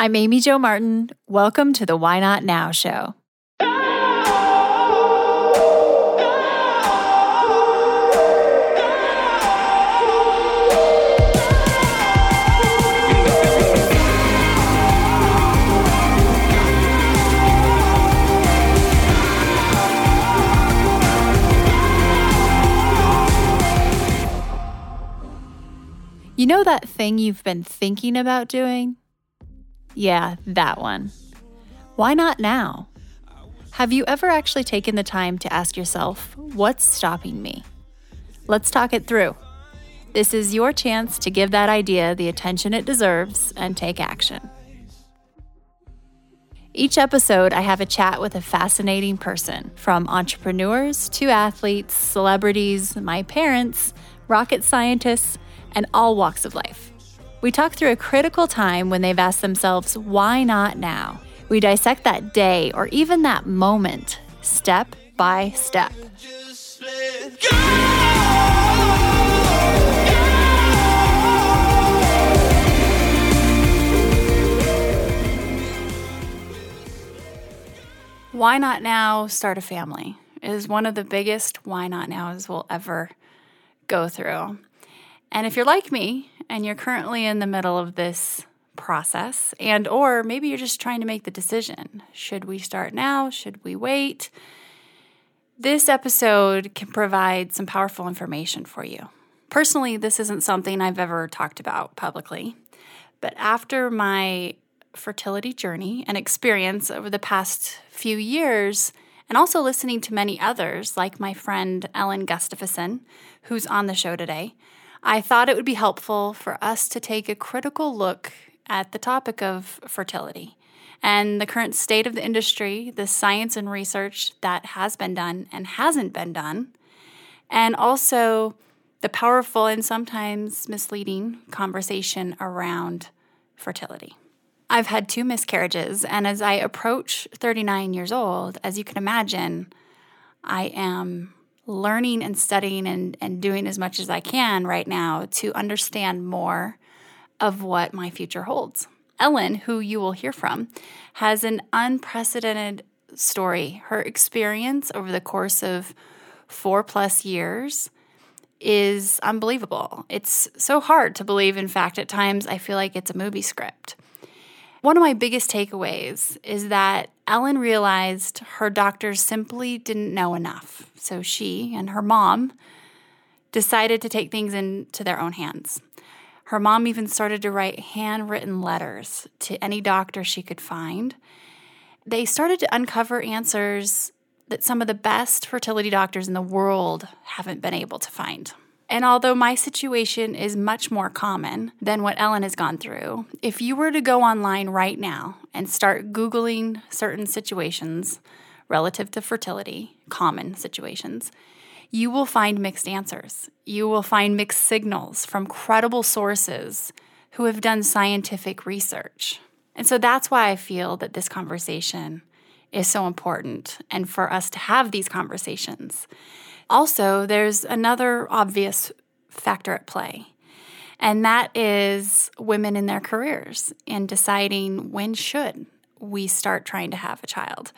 I'm Amy Jo Martin. Welcome to the Why Not Now show. You know that thing you've been thinking about doing? Yeah, that one. Why not now? Have you ever actually taken the time to ask yourself, what's stopping me? Let's talk it through. This is your chance to give that idea the attention it deserves and take action. Each episode, I have a chat with a fascinating person, from entrepreneurs to athletes, celebrities, my parents, rocket scientists, and all walks of life. We talk through a critical time when they've asked themselves, why not now? We dissect that day or even that moment, step by step. Why not now start a family is one of the biggest why not nows we'll ever go through. And if you're like me and you're currently in the middle of this process and or maybe you're just trying to make the decision, should we start now? Should we wait? This episode can provide some powerful information for you. Personally, this isn't something I've ever talked about publicly, but after my fertility journey and experience over the past few years, and also listening to many others, like my friend Ellen Gustafson, who's on the show today, I thought it would be helpful for us to take a critical look at the topic of fertility and the current state of the industry, the science and research that has been done and hasn't been done, and also the powerful and sometimes misleading conversation around fertility. I've had two miscarriages, and as I approach 39 years old, as you can imagine, I am learning and studying and, and doing as much as I can right now to understand more of what my future holds. Ellen, who you will hear from, has an unprecedented story. Her experience over the course of four plus years is unbelievable. It's so hard to believe. In fact, at times I feel like it's a movie script. One of my biggest takeaways is that Ellen realized her doctors simply didn't know enough. So she and her mom decided to take things into their own hands. Her mom even started to write handwritten letters to any doctor she could find. They started to uncover answers that some of the best fertility doctors in the world haven't been able to find. And although my situation is much more common than what Ellen has gone through, if you were to go online right now and start Googling certain situations relative to fertility, common situations, you will find mixed answers. You will find mixed signals from credible sources who have done scientific research. And so that's why I feel that this conversation is so important and for us to have these conversations. Also, there's another obvious factor at play, and that is women in their careers and deciding when should we start trying to have a child.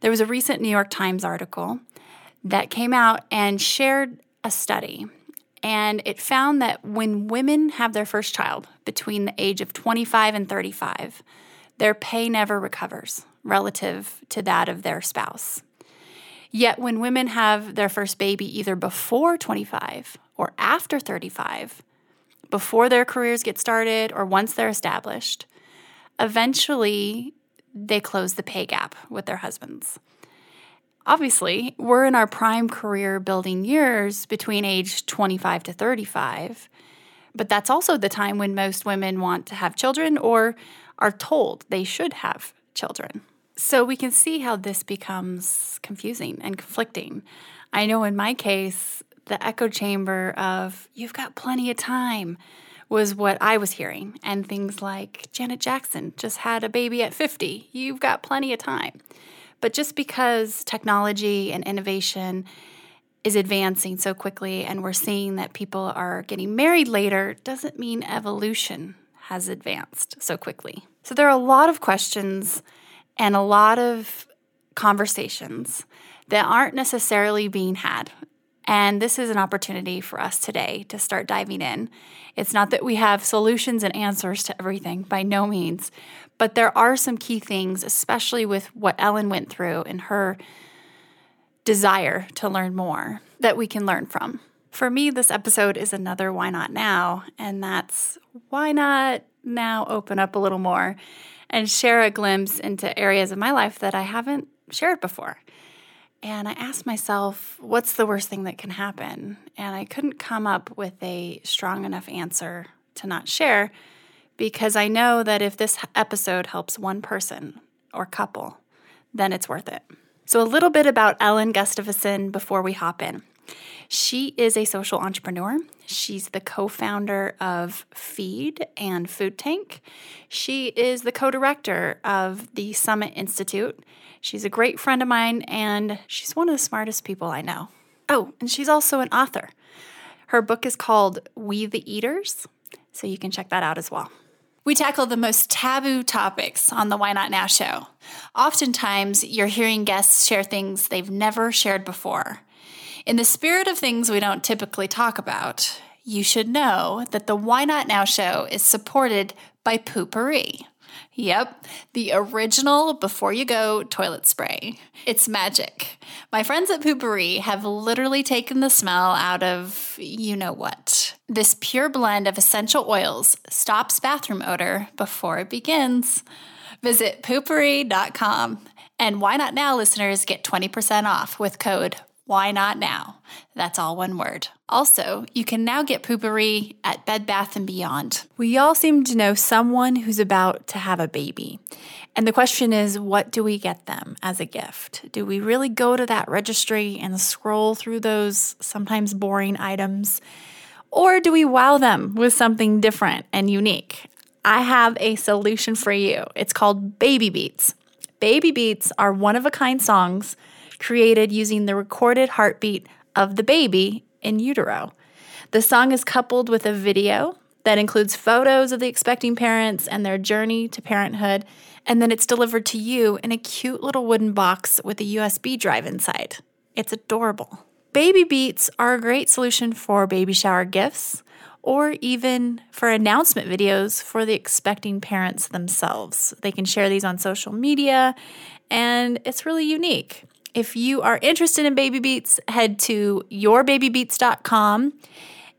There was a recent New York Times article that came out and shared a study and it found that when women have their first child between the age of 25 and 35, their pay never recovers relative to that of their spouse. Yet, when women have their first baby either before 25 or after 35, before their careers get started or once they're established, eventually they close the pay gap with their husbands. Obviously, we're in our prime career building years between age 25 to 35, but that's also the time when most women want to have children or are told they should have children. So we can see how this becomes confusing and conflicting. I know in my case, the echo chamber of, you've got plenty of time, was what I was hearing. And things like, Janet Jackson just had a baby at 50, you've got plenty of time. But just because technology and innovation is advancing so quickly and we're seeing that people are getting married later doesn't mean evolution has advanced so quickly. So there are a lot of questions and a lot of conversations that aren't necessarily being had. And this is an opportunity for us today to start diving in. It's not that we have solutions and answers to everything, by no means, but there are some key things, especially with what Ellen went through and her desire to learn more, that we can learn from. For me, this episode is another Why Not Now, and that's why not now open up a little more and share a glimpse into areas of my life that I haven't shared before. And I asked myself, what's the worst thing that can happen? And I couldn't come up with a strong enough answer to not share because I know that if this episode helps one person or couple, then it's worth it. So, a little bit about Ellen Gustafson before we hop in. She is a social entrepreneur. She's the co founder of Feed and Food Tank. She is the co director of the Summit Institute. She's a great friend of mine, and she's one of the smartest people I know. Oh, and she's also an author. Her book is called We the Eaters, so you can check that out as well. We tackle the most taboo topics on the Why Not Now show. Oftentimes, you're hearing guests share things they've never shared before. In the spirit of things we don't typically talk about, you should know that the Why Not Now show is supported by Poo-Pourri. Yep, the original before you go toilet spray. It's magic. My friends at Poo-Pourri have literally taken the smell out of you know what. This pure blend of essential oils stops bathroom odor before it begins. Visit poopourri.com and Why Not Now listeners get 20% off with code why not now? That's all one word. Also, you can now get Poo-Pourri at Bed Bath & Beyond. We all seem to know someone who's about to have a baby. And the question is, what do we get them as a gift? Do we really go to that registry and scroll through those sometimes boring items? Or do we wow them with something different and unique? I have a solution for you. It's called Baby Beats. Baby Beats are one of a kind songs created using the recorded heartbeat of the baby in utero. The song is coupled with a video that includes photos of the expecting parents and their journey to parenthood, and then it's delivered to you in a cute little wooden box with a USB drive inside. It's adorable. Baby beats are a great solution for baby shower gifts or even for announcement videos for the expecting parents themselves. They can share these on social media, and it's really unique. If you are interested in Baby Beats, head to yourbabybeats.com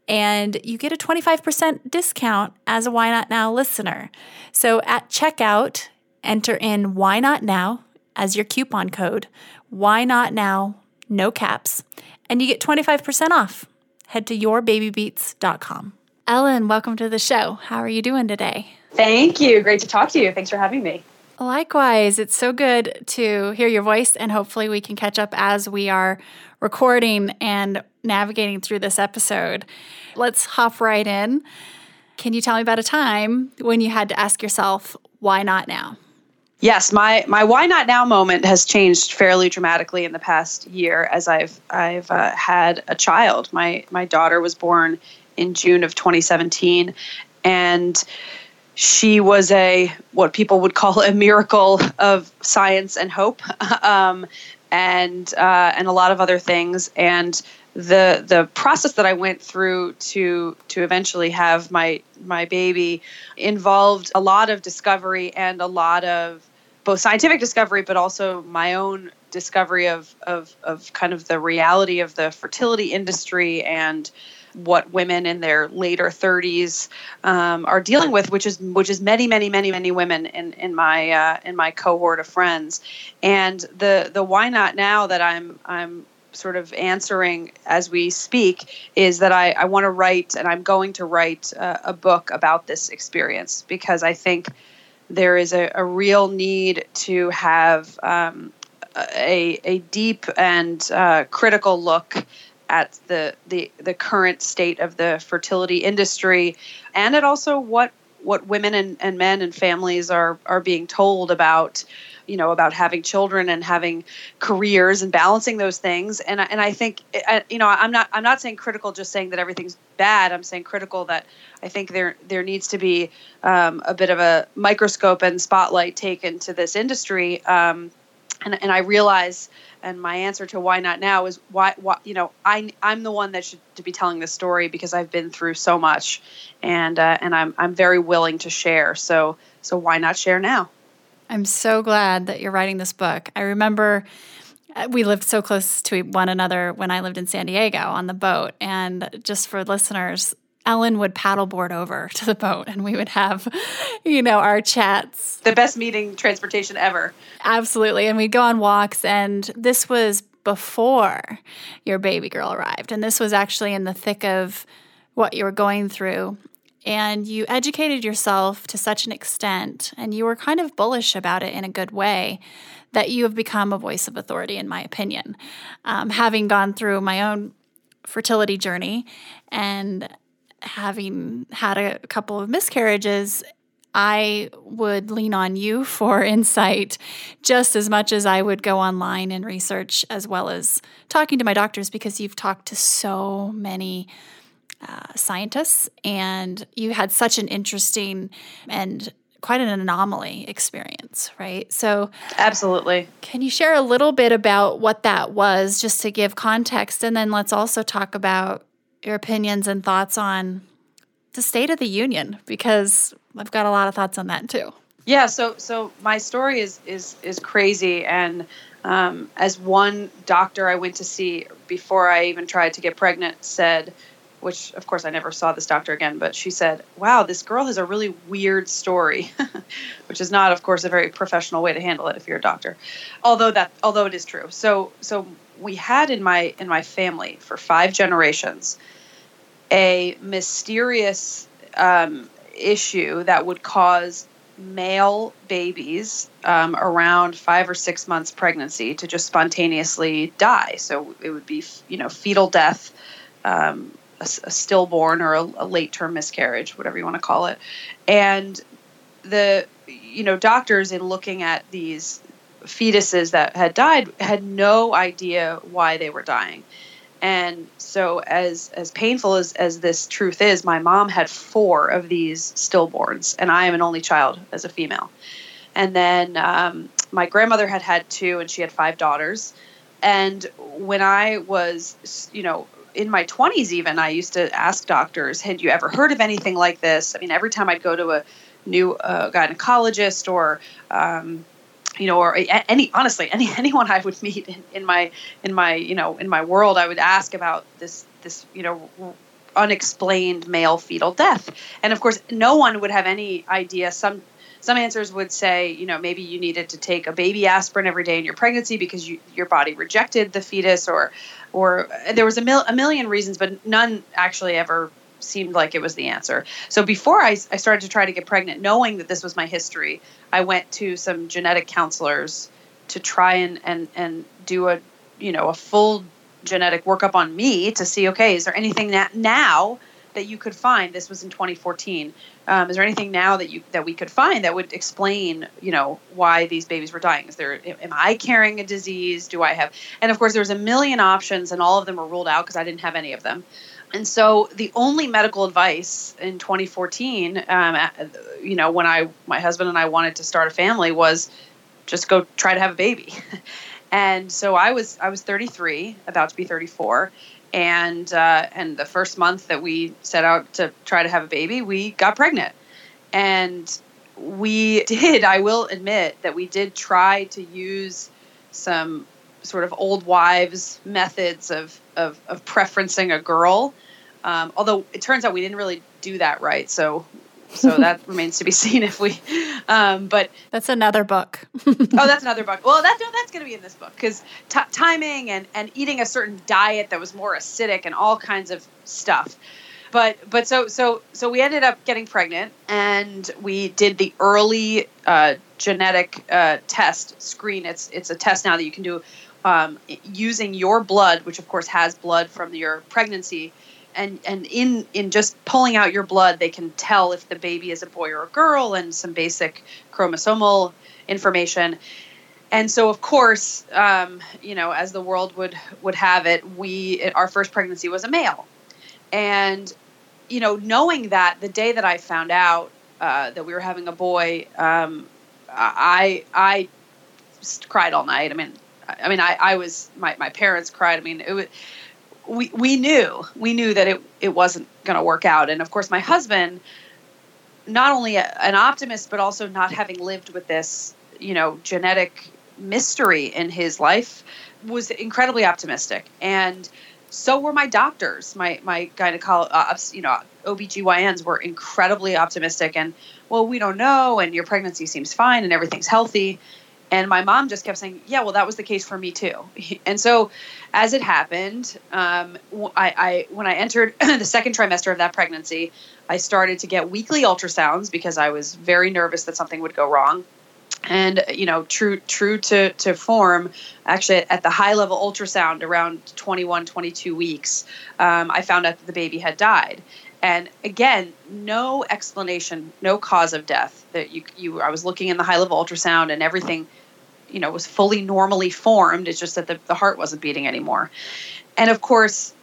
and you get a 25% discount as a Why Not Now listener. So at checkout, enter in Why Not Now as your coupon code, Why Not Now, no caps, and you get 25% off. Head to yourbabybeats.com. Ellen, welcome to the show. How are you doing today? Thank you. Great to talk to you. Thanks for having me. Likewise, it's so good to hear your voice, and hopefully, we can catch up as we are recording and navigating through this episode. Let's hop right in. Can you tell me about a time when you had to ask yourself, why not now? Yes, my my why not now moment has changed fairly dramatically in the past year as I've I've uh, had a child. My my daughter was born in June of 2017, and she was a what people would call a miracle of science and hope, um, and uh, and a lot of other things. And the the process that I went through to to eventually have my my baby involved a lot of discovery and a lot of both scientific discovery, but also my own discovery of of of kind of the reality of the fertility industry and what women in their later 30s um, are dealing with, which is which is many, many, many, many women in in my uh, in my cohort of friends. And the the why not now that I'm I'm sort of answering as we speak is that I, I want to write and I'm going to write a, a book about this experience because I think there is a, a real need to have um, a, a deep and uh, critical look at the, the the current state of the fertility industry. And at also what what women and, and men and families are are being told about you know about having children and having careers and balancing those things. And and I think you know I'm not I'm not saying critical just saying that everything's bad. I'm saying critical that I think there there needs to be um, a bit of a microscope and spotlight taken to this industry. Um, and and I realize and my answer to why not now is why, why you know I I'm the one that should to be telling this story because I've been through so much and uh, and I'm I'm very willing to share so so why not share now I'm so glad that you're writing this book. I remember uh, we lived so close to one another when I lived in San Diego on the boat. And just for listeners, Ellen would paddleboard over to the boat and we would have, you know, our chats. The best meeting transportation ever. Absolutely. And we'd go on walks. And this was before your baby girl arrived. And this was actually in the thick of what you were going through and you educated yourself to such an extent and you were kind of bullish about it in a good way that you have become a voice of authority, in my opinion. Um, having gone through my own fertility journey and having had a couple of miscarriages, I would lean on you for insight just as much as I would go online and research, as well as talking to my doctors, because you've talked to so many uh, scientists, and you had such an interesting and quite an anomaly experience, right? So, absolutely. Can you share a little bit about what that was, just to give context, and then let's also talk about your opinions and thoughts on the state of the union, because I've got a lot of thoughts on that too. Yeah. So, so my story is is is crazy, and um, as one doctor I went to see before I even tried to get pregnant said which of course I never saw this doctor again, but she said, "Wow, this girl has a really weird story," which is not, of course, a very professional way to handle it if you're a doctor. Although that, although it is true. So, so we had in my in my family for five generations a mysterious um, issue that would cause male babies um, around five or six months pregnancy to just spontaneously die. So it would be, you know, fetal death. Um, a, a stillborn or a, a late term miscarriage, whatever you want to call it. And the you know doctors in looking at these fetuses that had died had no idea why they were dying. And so as as painful as, as this truth is, my mom had four of these stillborns, and I am an only child as a female. And then um, my grandmother had had two, and she had five daughters. And when I was, you know, in my 20s even i used to ask doctors had you ever heard of anything like this i mean every time i'd go to a new uh, gynecologist or um, you know or any honestly any anyone i would meet in, in my in my you know in my world i would ask about this this you know unexplained male fetal death. And of course no one would have any idea. Some some answers would say, you know, maybe you needed to take a baby aspirin every day in your pregnancy because you, your body rejected the fetus, or, or there was a, mil- a million reasons, but none actually ever seemed like it was the answer. So before I, I started to try to get pregnant, knowing that this was my history, I went to some genetic counselors to try and and and do a you know a full genetic workup on me to see okay is there anything that now that you could find? This was in 2014 um, is there anything now that you that we could find that would explain you know why these babies were dying? Is there am i carrying a disease? Do i have and of course there was a million options and all of them were ruled out because i didn't have any of them and so the only medical advice in 2014 um, you know when i my husband and i wanted to start a family was just go try to have a baby and so i was i was 33 about to be 34 and uh, and the first month that we set out to try to have a baby, we got pregnant, and we did. I will admit that we did try to use some sort of old wives methods of of, of preferencing a girl. Um, although it turns out we didn't really do that right. So so that remains to be seen if we. Um, but that's another book. oh, that's another book. Well, that that's going to be in this book because t- timing and and eating a certain diet that was more acidic and all kinds of stuff. But but so so so we ended up getting pregnant and we did the early uh, genetic uh, test screen. It's it's a test now that you can do um, using your blood, which of course has blood from your pregnancy and and in in just pulling out your blood they can tell if the baby is a boy or a girl and some basic chromosomal information. And so of course um, you know as the world would would have it we our first pregnancy was a male. And you know knowing that the day that i found out uh, that we were having a boy um, i i cried all night. I mean i mean i, I was my, my parents cried. I mean it was we, we knew we knew that it, it wasn't going to work out. And of course my husband not only a, an optimist but also not having lived with this you know genetic mystery in his life was incredibly optimistic. And so were my doctors. My my gynecologist uh, you know obgyns were incredibly optimistic and well we don't know and your pregnancy seems fine and everything's healthy and my mom just kept saying yeah well that was the case for me too. And so as it happened um, I, I when i entered the second trimester of that pregnancy i started to get weekly ultrasounds because i was very nervous that something would go wrong. And you know true true to to form actually at the high level ultrasound around 21 22 weeks um, i found out that the baby had died. And again no explanation no cause of death that you you i was looking in the high level ultrasound and everything you know was fully normally formed. It's just that the, the heart wasn't beating anymore. And of course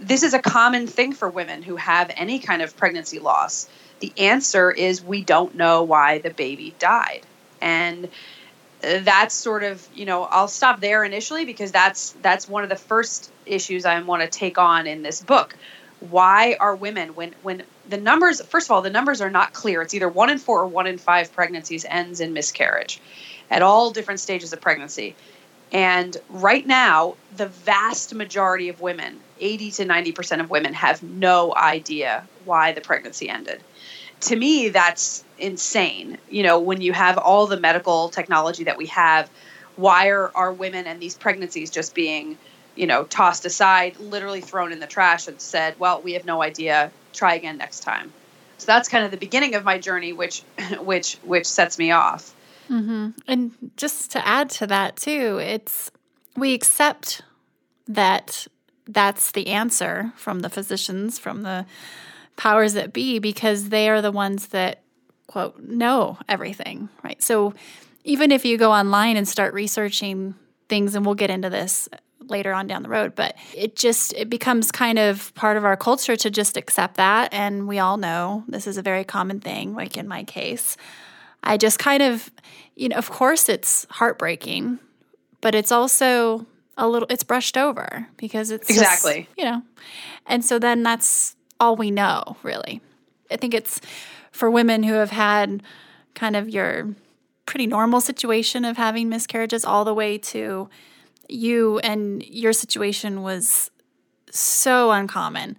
this is a common thing for women who have any kind of pregnancy loss. The answer is we don't know why the baby died. And that's sort of you know i'll stop there initially because that's that's one of the first issues i want to take on in this book. Why are women when when the numbers first of all the numbers are not clear. It's either one in four or one in five pregnancies ends in miscarriage at all different stages of pregnancy. And right now the vast majority of women 80 to 90% of women have no idea why the pregnancy ended. To me that's insane. You know when you have all the medical technology that we have why are our women and these pregnancies just being you know tossed aside literally thrown in the trash and said well we have no idea. Try again next time. So that's kind of the beginning of my journey which which which sets me off. Mm-hmm. and just to add to that too it's we accept that that's the answer from the physicians from the powers that be because they are the ones that quote know everything right? So even if you go online and start researching things and we'll get into this later on down the road but it just it becomes kind of part of our culture to just accept that. And we all know this is a very common thing like in my case. I just kind of you know of course it's heartbreaking but it's also a little it's brushed over because it's exactly. just, you know and so then that's all we know, really. I think it's for women who have had kind of your pretty normal situation of having miscarriages all the way to you and your situation was so uncommon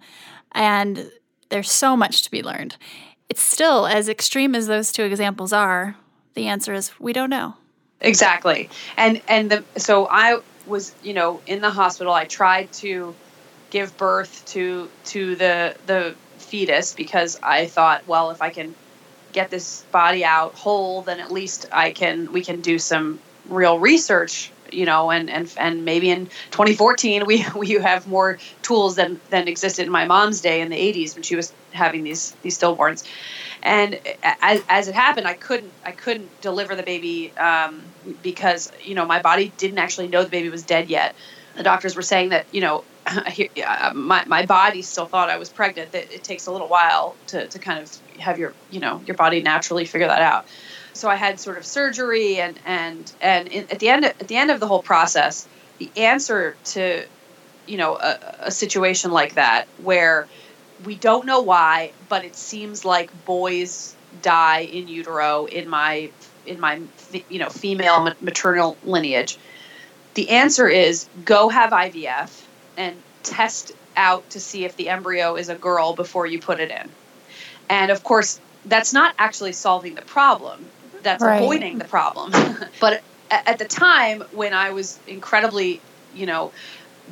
and there's so much to be learned. It's still as extreme as those two examples are, the answer is we don't know. Exactly. And and the so I was, you know, in the hospital I tried to give birth to to the the fetus because I thought, well, if I can get this body out whole, then at least I can we can do some real research, you know, and and and maybe in 2014 we we have more tools than than existed in my mom's day in the 80s when she was having these these stillborns. And as, as it happened, I couldn't I couldn't deliver the baby um, because you know my body didn't actually know the baby was dead yet. The doctors were saying that you know my, my body still thought I was pregnant. That it takes a little while to, to kind of have your you know your body naturally figure that out. So I had sort of surgery and and and in, at the end at the end of the whole process, the answer to you know a, a situation like that where we don't know why, but it seems like boys die in utero in my in my you know female maternal lineage. The answer is go have IVF and test out to see if the embryo is a girl before you put it in. And of course, that's not actually solving the problem. That's right. avoiding the problem. but at the time when I was incredibly, you know,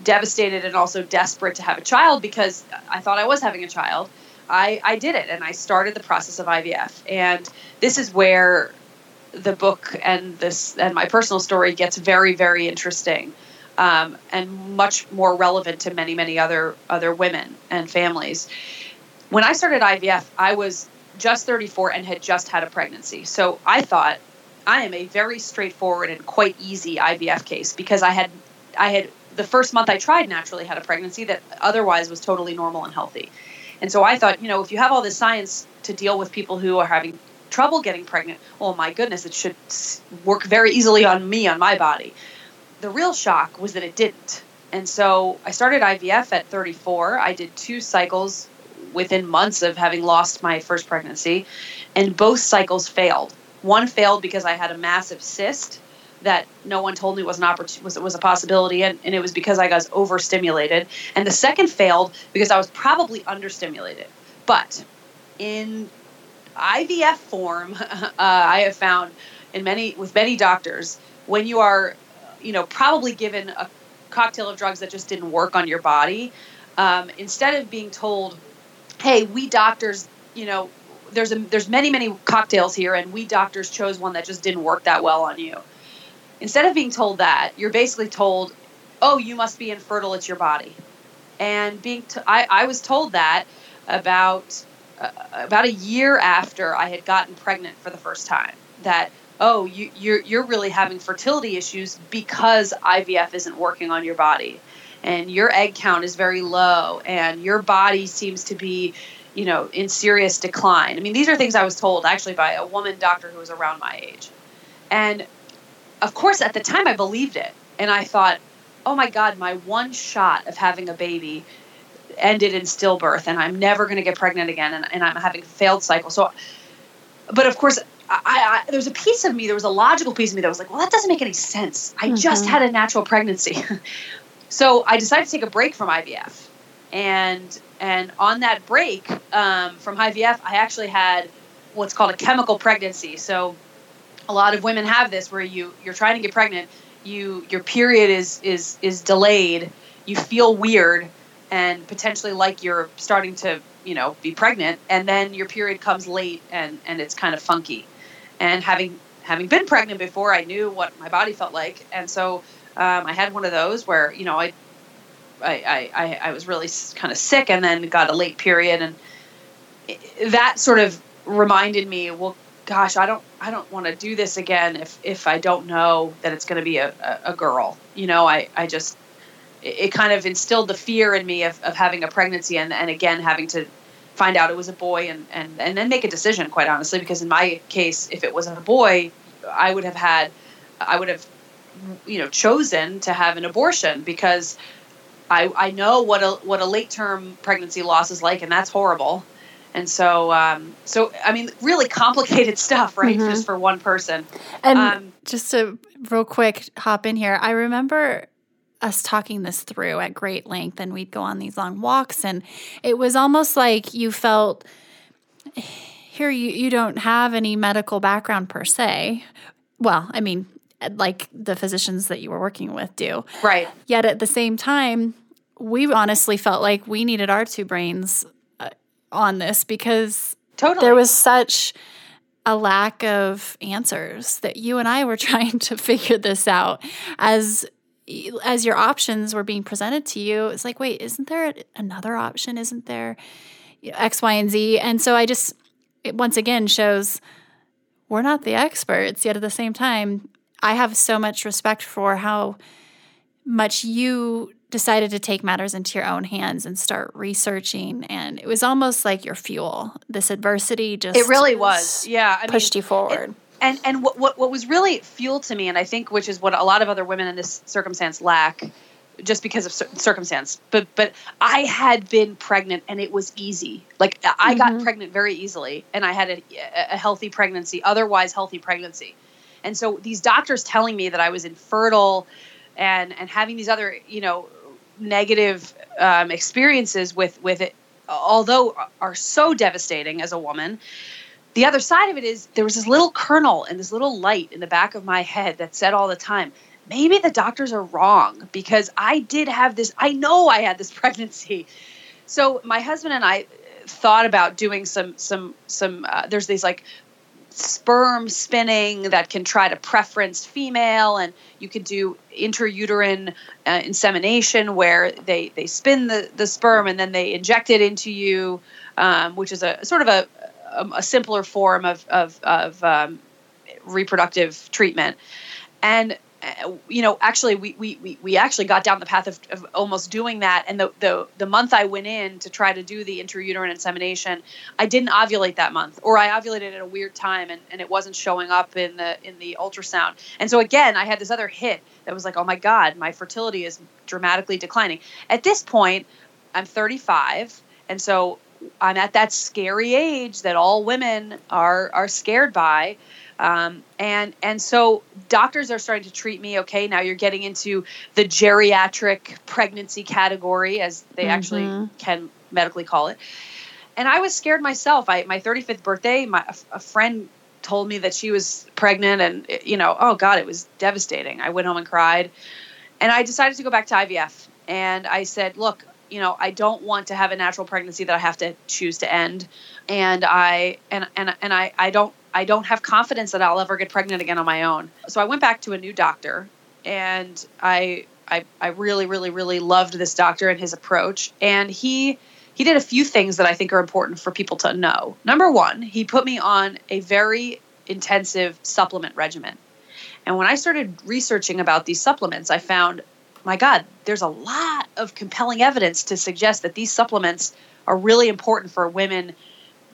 devastated and also desperate to have a child because I thought I was having a child, I, I did it and I started the process of IVF. And this is where the book and this and my personal story gets very, very interesting um, and much more relevant to many, many other other women and families. When I started IVF, I was just 34 and had just had a pregnancy. So I thought I am a very straightforward and quite easy IVF case because I had I had the first month I tried naturally had a pregnancy that otherwise was totally normal and healthy. And so I thought, you know, if you have all this science to deal with people who are having trouble getting pregnant, oh my goodness, it should work very easily on me, on my body. The real shock was that it didn't. And so I started IVF at 34. I did two cycles within months of having lost my first pregnancy, and both cycles failed. One failed because I had a massive cyst that no one told me was an opportunity was, was a possibility and, and it was because I was overstimulated and the second failed because I was probably understimulated but in IVF form uh, I have found in many with many doctors when you are you know probably given a cocktail of drugs that just didn't work on your body um, instead of being told hey we doctors you know there's a, there's many many cocktails here and we doctors chose one that just didn't work that well on you instead of being told that, you're basically told, "Oh, you must be infertile. It's your body." And being, t- I, I was told that about uh, about a year after I had gotten pregnant for the first time. That oh, you, you're you're really having fertility issues because IVF isn't working on your body, and your egg count is very low, and your body seems to be you know in serious decline. I mean, these are things I was told actually by a woman doctor who was around my age. And of course, at the time, I believed it. And I thought, oh my God, my one shot of having a baby ended in stillbirth, and I'm never going to get pregnant again, and, and I'm having a failed cycle. So, but of course, I, I, there was a piece of me, there was a logical piece of me that was like, well, that doesn't make any sense. I mm-hmm. just had a natural pregnancy. so I decided to take a break from IVF. And and on that break um, from IVF, I actually had what's called a chemical pregnancy. So a lot of women have this where you you're trying to get pregnant you your period is is is delayed you feel weird and potentially like you're starting to you know be pregnant and then your period comes late and and it's kind of funky and having having been pregnant before i knew what my body felt like and so um, i had one of those where you know I, I i i was really kind of sick and then got a late period and that sort of reminded me well gosh, I don't I don't want to do this again if if I don't know that it's going to be a, a, girl. You know, I I just it, it, kind of instilled the fear in me of, of having a pregnancy and and again having to find out it was a boy and and and then make a decision. Quite honestly, because in my case, if it was a boy, I would have had I would have you know chosen to have an abortion because I I know what a what a late term pregnancy loss is like, and that's horrible. And so um, so i mean really complicated stuff right mm-hmm. just for one person. And um, just to real quick hop in here. I remember us talking this through at great length and we'd go on these long walks and it was almost like you felt here you, you don't have any medical background per se. Well i mean like the physicians that you were working with do. Right. Yet at the same time we honestly felt like we needed our two brains uh, on this because totally. there was such a lack of answers that you and I were trying to figure this out. As as your options were being presented to you it's like wait isn't there another option? Isn't there x y and z? And so i just it once again shows we're not the experts yet at the same time i have so much respect for how much you decided to take matters into your own hands and start researching and it was almost like your fuel. This adversity just it really was. Yeah I pushed mean, you forward. it, and and what, what what was really fuel to me and i think which is what a lot of other women in this circumstance lack just because of circumstance but but i had been pregnant and it was easy. Like i mm-hmm. got pregnant very easily and i had a, a healthy pregnancy otherwise healthy pregnancy and so these doctors telling me that i was infertile and and having these other you know negative um, experiences with with it, although are so devastating as a woman. The other side of it is there was this little kernel and this little light in the back of my head that said all the time, maybe the doctors are wrong because I did have this. I know I had this pregnancy. So my husband and I thought about doing some some some. Uh, there's these like sperm spinning that can try to preference female and you could do intrauterine uh, insemination where they, they spin the, the sperm and then they inject it into you um, which is a sort of a, a, a simpler form of, of, of um, reproductive treatment. And Uh, you know, actually, we, we, we, actually got down the path of, of almost doing that. And the, the, the month I went in to try to do the intrauterine insemination, I didn't ovulate that month, or I ovulated at a weird time and, and it wasn't showing up in the, in the ultrasound. And so again, I had this other hit that was like, oh my God, my fertility is dramatically declining. At this point, I'm 35. And so I'm at that scary age that all women are, are scared by. Um, and and so doctors are starting to treat me okay. Now you're getting into the geriatric pregnancy category as they mm-hmm. actually can medically call it. And i was scared myself. I my 35th birthday my a friend told me that she was pregnant and you know oh god it was devastating. I went home and cried. And i decided to go back to ivf and i said look you know i don't want to have a natural pregnancy that i have to choose to end. And i and and, and i i don't I don't have confidence that I'll ever get pregnant again on my own. So I went back to a new doctor and I I, I really, really, really loved this doctor and his approach. And he he did a few things that I think are important for people to know. Number one, he put me on a very intensive supplement regimen. And when I started researching about these supplements, I found, my God, there's a lot of compelling evidence to suggest that these supplements are really important for women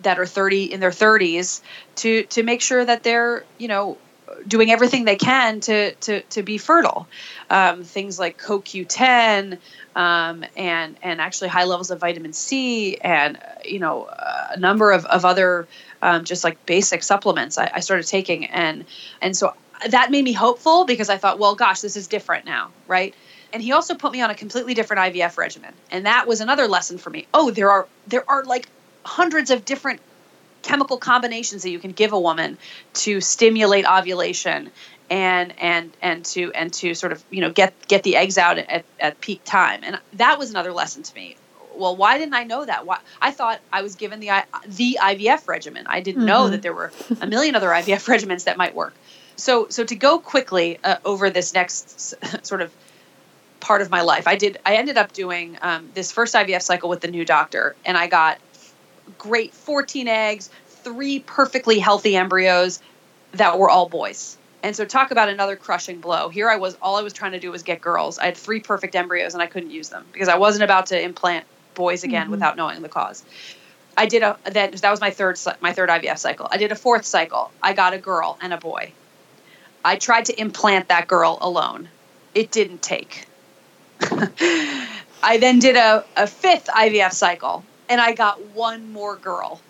that are 30 in their 30s to to make sure that they're you know doing everything they can to to to be fertile. Um, things like CoQ10 um, and and actually high levels of vitamin C and you know a number of of other um, just like basic supplements I, I started taking and and so that made me hopeful because I thought, well, gosh, this is different now, right? And he also put me on a completely different IVF regimen, and that was another lesson for me. Oh, there are there are like hundreds of different chemical combinations that you can give a woman to stimulate ovulation and and and to and to sort of you know get get the eggs out at, at peak time. And that was another lesson to me. Well why didn't i know that? Why i thought i was given the the ivf regimen. I didn't mm-hmm. know that there were a million other ivf regimens that might work. So so to go quickly uh, over this next sort of part of my life i did i ended up doing um, this first ivf cycle with the new doctor and i got great 14 eggs, three perfectly healthy embryos that were all boys. And so talk about another crushing blow. Here I was all I was trying to do was get girls. I had three perfect embryos and I couldn't use them because I wasn't about to implant boys again mm-hmm. without knowing the cause. I did a that that was my third my third IVF cycle. I did a fourth cycle. I got a girl and a boy. I tried to implant that girl alone. It didn't take. I then did a, a fifth IVF cycle and I got one more girl.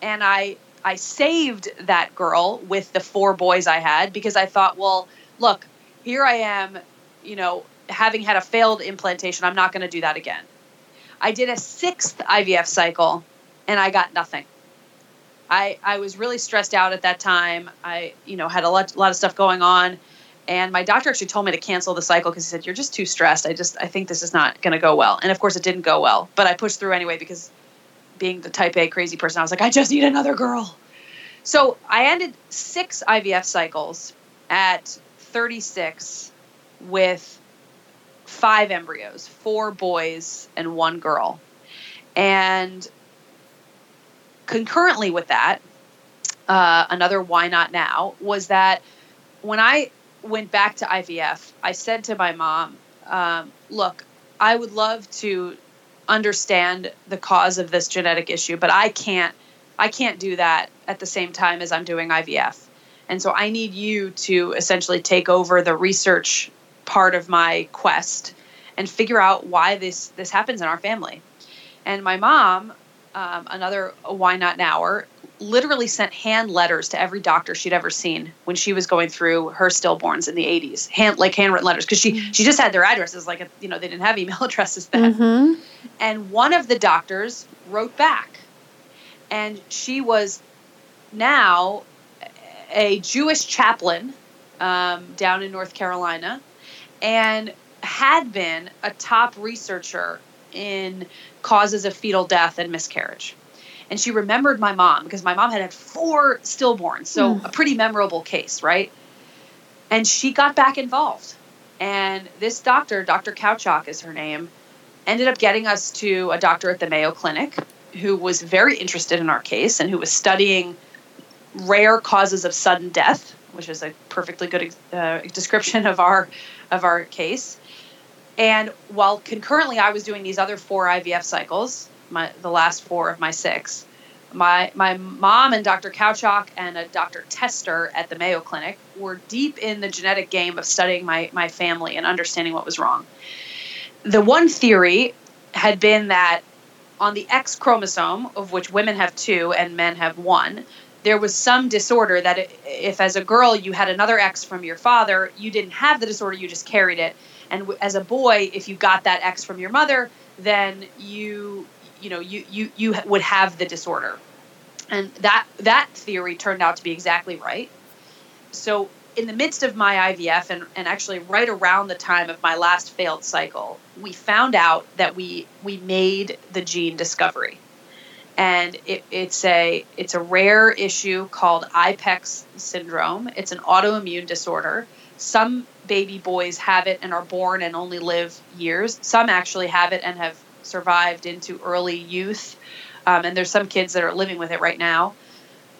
And I I saved that girl with the four boys I had because I thought, well, look, here I am, you know, having had a failed implantation, I'm not going to do that again. I did a sixth IVF cycle and I got nothing. I, I was really stressed out at that time. I, you know, had a lot, lot of stuff going on. And my doctor actually told me to cancel the cycle because he said, You're just too stressed. I just, I think this is not going to go well. And of course, it didn't go well. But I pushed through anyway because being the type A crazy person, I was like, I just need another girl. So I ended six IVF cycles at 36 with five embryos, four boys and one girl. And concurrently with that, uh, another why not now was that when I went back to IVF, I said to my mom, um, look, I would love to understand the cause of this genetic issue, but I can't I can't do that at the same time as I'm doing IVF. And so I need you to essentially take over the research part of my quest and figure out why this this happens in our family. And my mom, um, another why not nower, literally sent hand letters to every doctor she'd ever seen when she was going through her stillborns in the 80s hand like handwritten letters because she mm-hmm. she just had their addresses like you know they didn't have email addresses then mm-hmm. and one of the doctors wrote back and she was now a jewish chaplain um, down in north carolina and had been a top researcher in causes of fetal death and miscarriage and she remembered my mom because my mom had had four stillborns, so mm. a pretty memorable case, right? And she got back involved. And this doctor, Dr. Kowchak is her name, ended up getting us to a doctor at the Mayo Clinic who was very interested in our case and who was studying rare causes of sudden death which is a perfectly good uh, description of our of our case. And while concurrently I was doing these other four IVF cycles, my the last four of my six, my my mom and Dr. Kowchok and a Dr. Tester at the Mayo Clinic were deep in the genetic game of studying my my family and understanding what was wrong. The one theory had been that on the X chromosome, of which women have two and men have one, there was some disorder that if as a girl you had another X from your father, you didn't have the disorder, you just carried it. And as a boy, if you got that X from your mother, then you you know you you you would have the disorder and that that theory turned out to be exactly right so in the midst of my ivf and, and actually right around the time of my last failed cycle we found out that we we made the gene discovery and it, it's a it's a rare issue called IPEX syndrome. It's an autoimmune disorder. Some baby boys have it and are born and only live years. Some actually have it and have survived into early youth, um, and there's some kids that are living with it right now.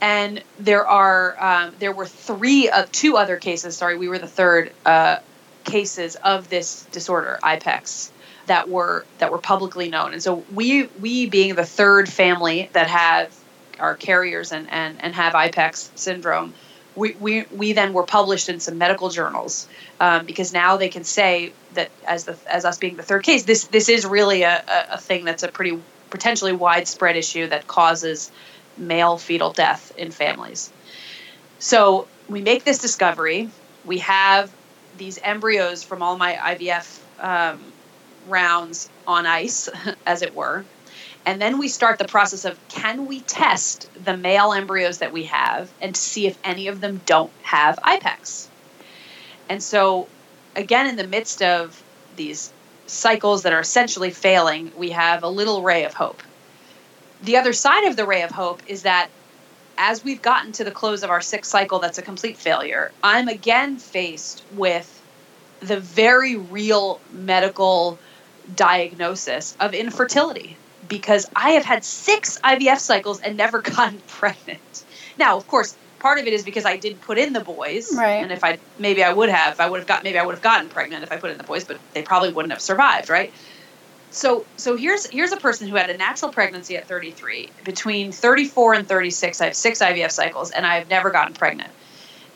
And there are um, there were three of uh, two other cases. Sorry, we were the third uh, cases of this disorder, IPEX, that were that were publicly known. And so we we being the third family that have are carriers and and, and have IPEX syndrome we, we, we then were published in some medical journals um, because now they can say that as the as us being the third case, this this is really a, a, thing that's a pretty potentially widespread issue that causes male fetal death in families. So we make this discovery. We have these embryos from all my IVF um, rounds on ice, as it were. And then we start the process of can we test the male embryos that we have and see if any of them don't have IPEX? And so, again, in the midst of these cycles that are essentially failing, we have a little ray of hope. The other side of the ray of hope is that as we've gotten to the close of our sixth cycle, that's a complete failure. I'm again faced with the very real medical diagnosis of infertility because I have had six IVF cycles and never gotten pregnant. Now, of course, part of it is because I didn't put in the boys, right. and if I maybe I would have, I would have got maybe I would have gotten pregnant if I put in the boys, but they probably wouldn't have survived, right? So so here's here's a person who had a natural pregnancy at 33. Between 34 and 36, I have six IVF cycles, and I've never gotten pregnant.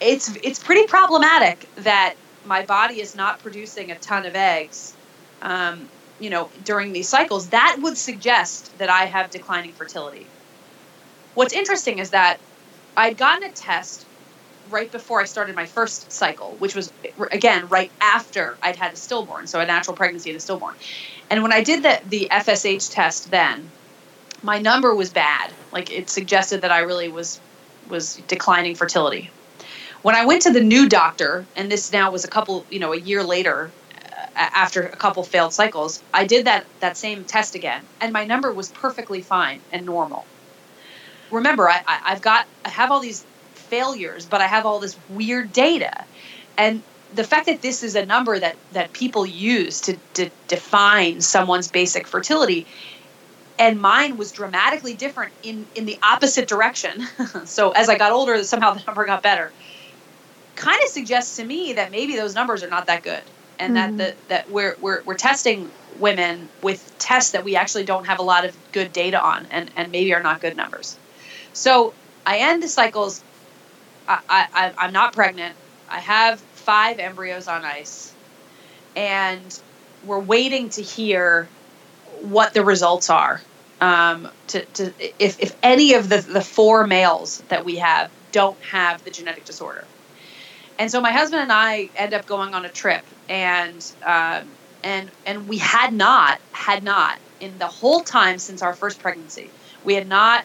It's it's pretty problematic that my body is not producing a ton of eggs um, you know, during these cycles, that would suggest that I have declining fertility. What's interesting is that I'd gotten a test right before I started my first cycle, which was again right after I'd had a stillborn, so a natural pregnancy and a stillborn. And when I did the the FSH test then, my number was bad. Like it suggested that I really was was declining fertility. When I went to the new doctor, and this now was a couple, you know, a year later, after a couple failed cycles, I did that that same test again, and my number was perfectly fine and normal. Remember, I, I, I've got I have all these failures, but I have all this weird data, and the fact that this is a number that that people use to, to define someone's basic fertility and mine was dramatically different in in the opposite direction. So as i got older somehow the number got better. Kind of suggests to me that maybe those numbers are not that good and mm-hmm. that the, that we're, we're we're testing women with tests that we actually don't have a lot of good data on and, and maybe are not good numbers. So I end the cycles. I, I, I'm not pregnant. I have five embryos on ice. And we're waiting to hear what the results are. Um, to, to if, if any of the, the four males that we have don't have the genetic disorder. And so my husband and I end up going on a trip and um, and and we had not had not in the whole time since our first pregnancy. We had not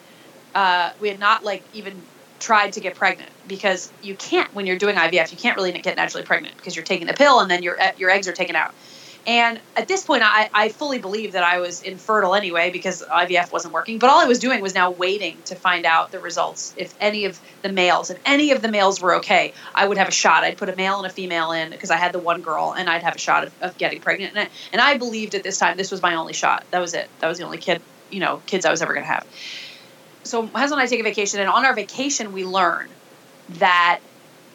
uh, we had not like even tried to get pregnant because you can't when you're doing IVF you can't really get naturally pregnant because you're taking the pill and then your your eggs are taken out and at this point, I, I fully believe that I was infertile anyway because IVF wasn't working. But all I was doing was now waiting to find out the results. If any of the males, if any of the males were okay, I would have a shot. I'd put a male and a female in because I had the one girl, and I'd have a shot of, of getting pregnant. And I, and I believed at this time this was my only shot. That was it. That was the only kid, you know, kids I was ever going to have. So my husband and I take a vacation, and on our vacation, we learn that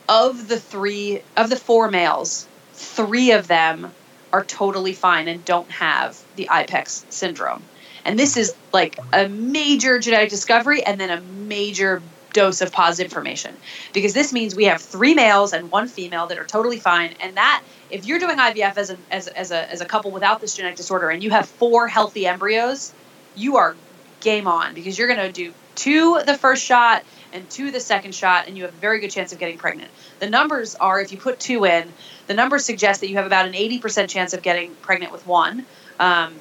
of the three of the four males, three of them are totally fine and don't have the IPEX syndrome. And this is like a major genetic discovery and then a major dose of positive information. Because this means we have three males and one female that are totally fine. And that if you're doing IVF as a, as, as a, as a couple without this genetic disorder and you have four healthy embryos, you are game on. Because you're going to do two the first shot and two the second shot, and you have a very good chance of getting pregnant. The numbers are if you put two in, the numbers suggest that you have about an 80% chance of getting pregnant with one. Um,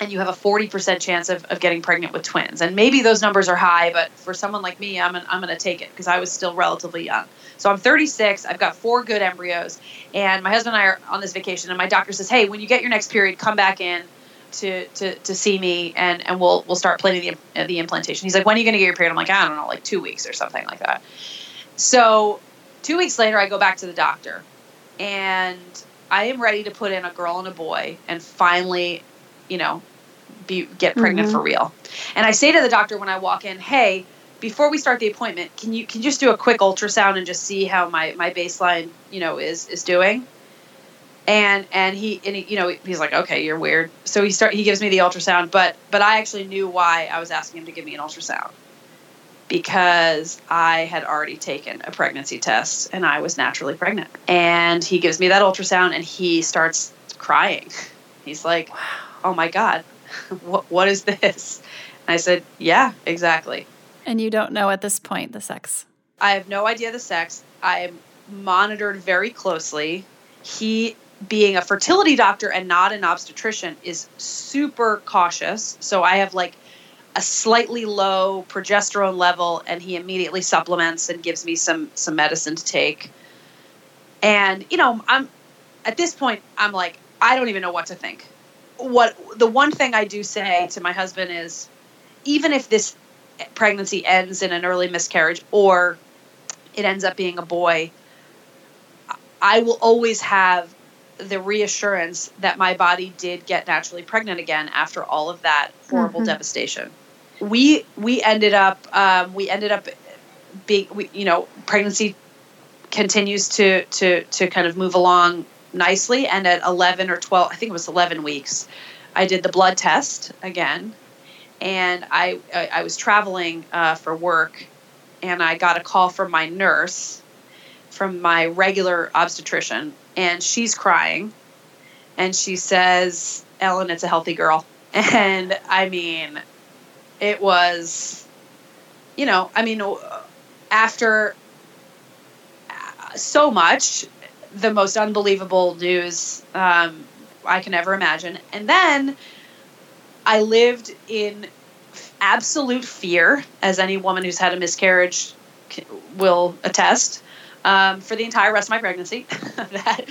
and you have a 40% chance of, of getting pregnant with twins. And maybe those numbers are high, but for someone like me, I'm, I'm going to take it because I was still relatively young. So I'm 36. I've got four good embryos. And my husband and I are on this vacation. And my doctor says, hey, when you get your next period, come back in to, to, to see me and, and we'll, we'll start planning the, the implantation. He's like, when are you going to get your period? I'm like, I don't know, like two weeks or something like that. So two weeks later, I go back to the doctor and I am ready to put in a girl and a boy and finally, you know, be get pregnant mm-hmm. for real. And I say to the doctor when I walk in, "Hey, before we start the appointment, can you can you just do a quick ultrasound and just see how my my baseline, you know, is is doing?" And and he and he, you know he's like, "Okay, you're weird." So he start he gives me the ultrasound, but but I actually knew why I was asking him to give me an ultrasound because I had already taken a pregnancy test and I was naturally pregnant. And he gives me that ultrasound and he starts crying. He's like, "Oh my god, what what is this?" And I said, "Yeah, exactly." And you don't know at this point the sex. I have no idea the sex. I am monitored very closely. He being a fertility doctor and not an obstetrician is super cautious. So I have like a slightly low progesterone level and he immediately supplements and gives me some some medicine to take and you know i'm at this point i'm like i don't even know what to think what the one thing i do say to my husband is even if this pregnancy ends in an early miscarriage or it ends up being a boy i will always have the reassurance that my body did get naturally pregnant again after all of that horrible mm-hmm. devastation. We we ended up um, we ended up being we, you know pregnancy continues to to to kind of move along nicely. And at 11 or 12 i think it was 11 weeks i did the blood test again. And i i, I was traveling uh, for work and i got a call from my nurse from my regular obstetrician and she's crying and she says ellen it's a healthy girl and i mean it was, you know, I mean, after so much, the most unbelievable news um, I can ever imagine. And then I lived in absolute fear, as any woman who's had a miscarriage will attest, um, for the entire rest of my pregnancy. that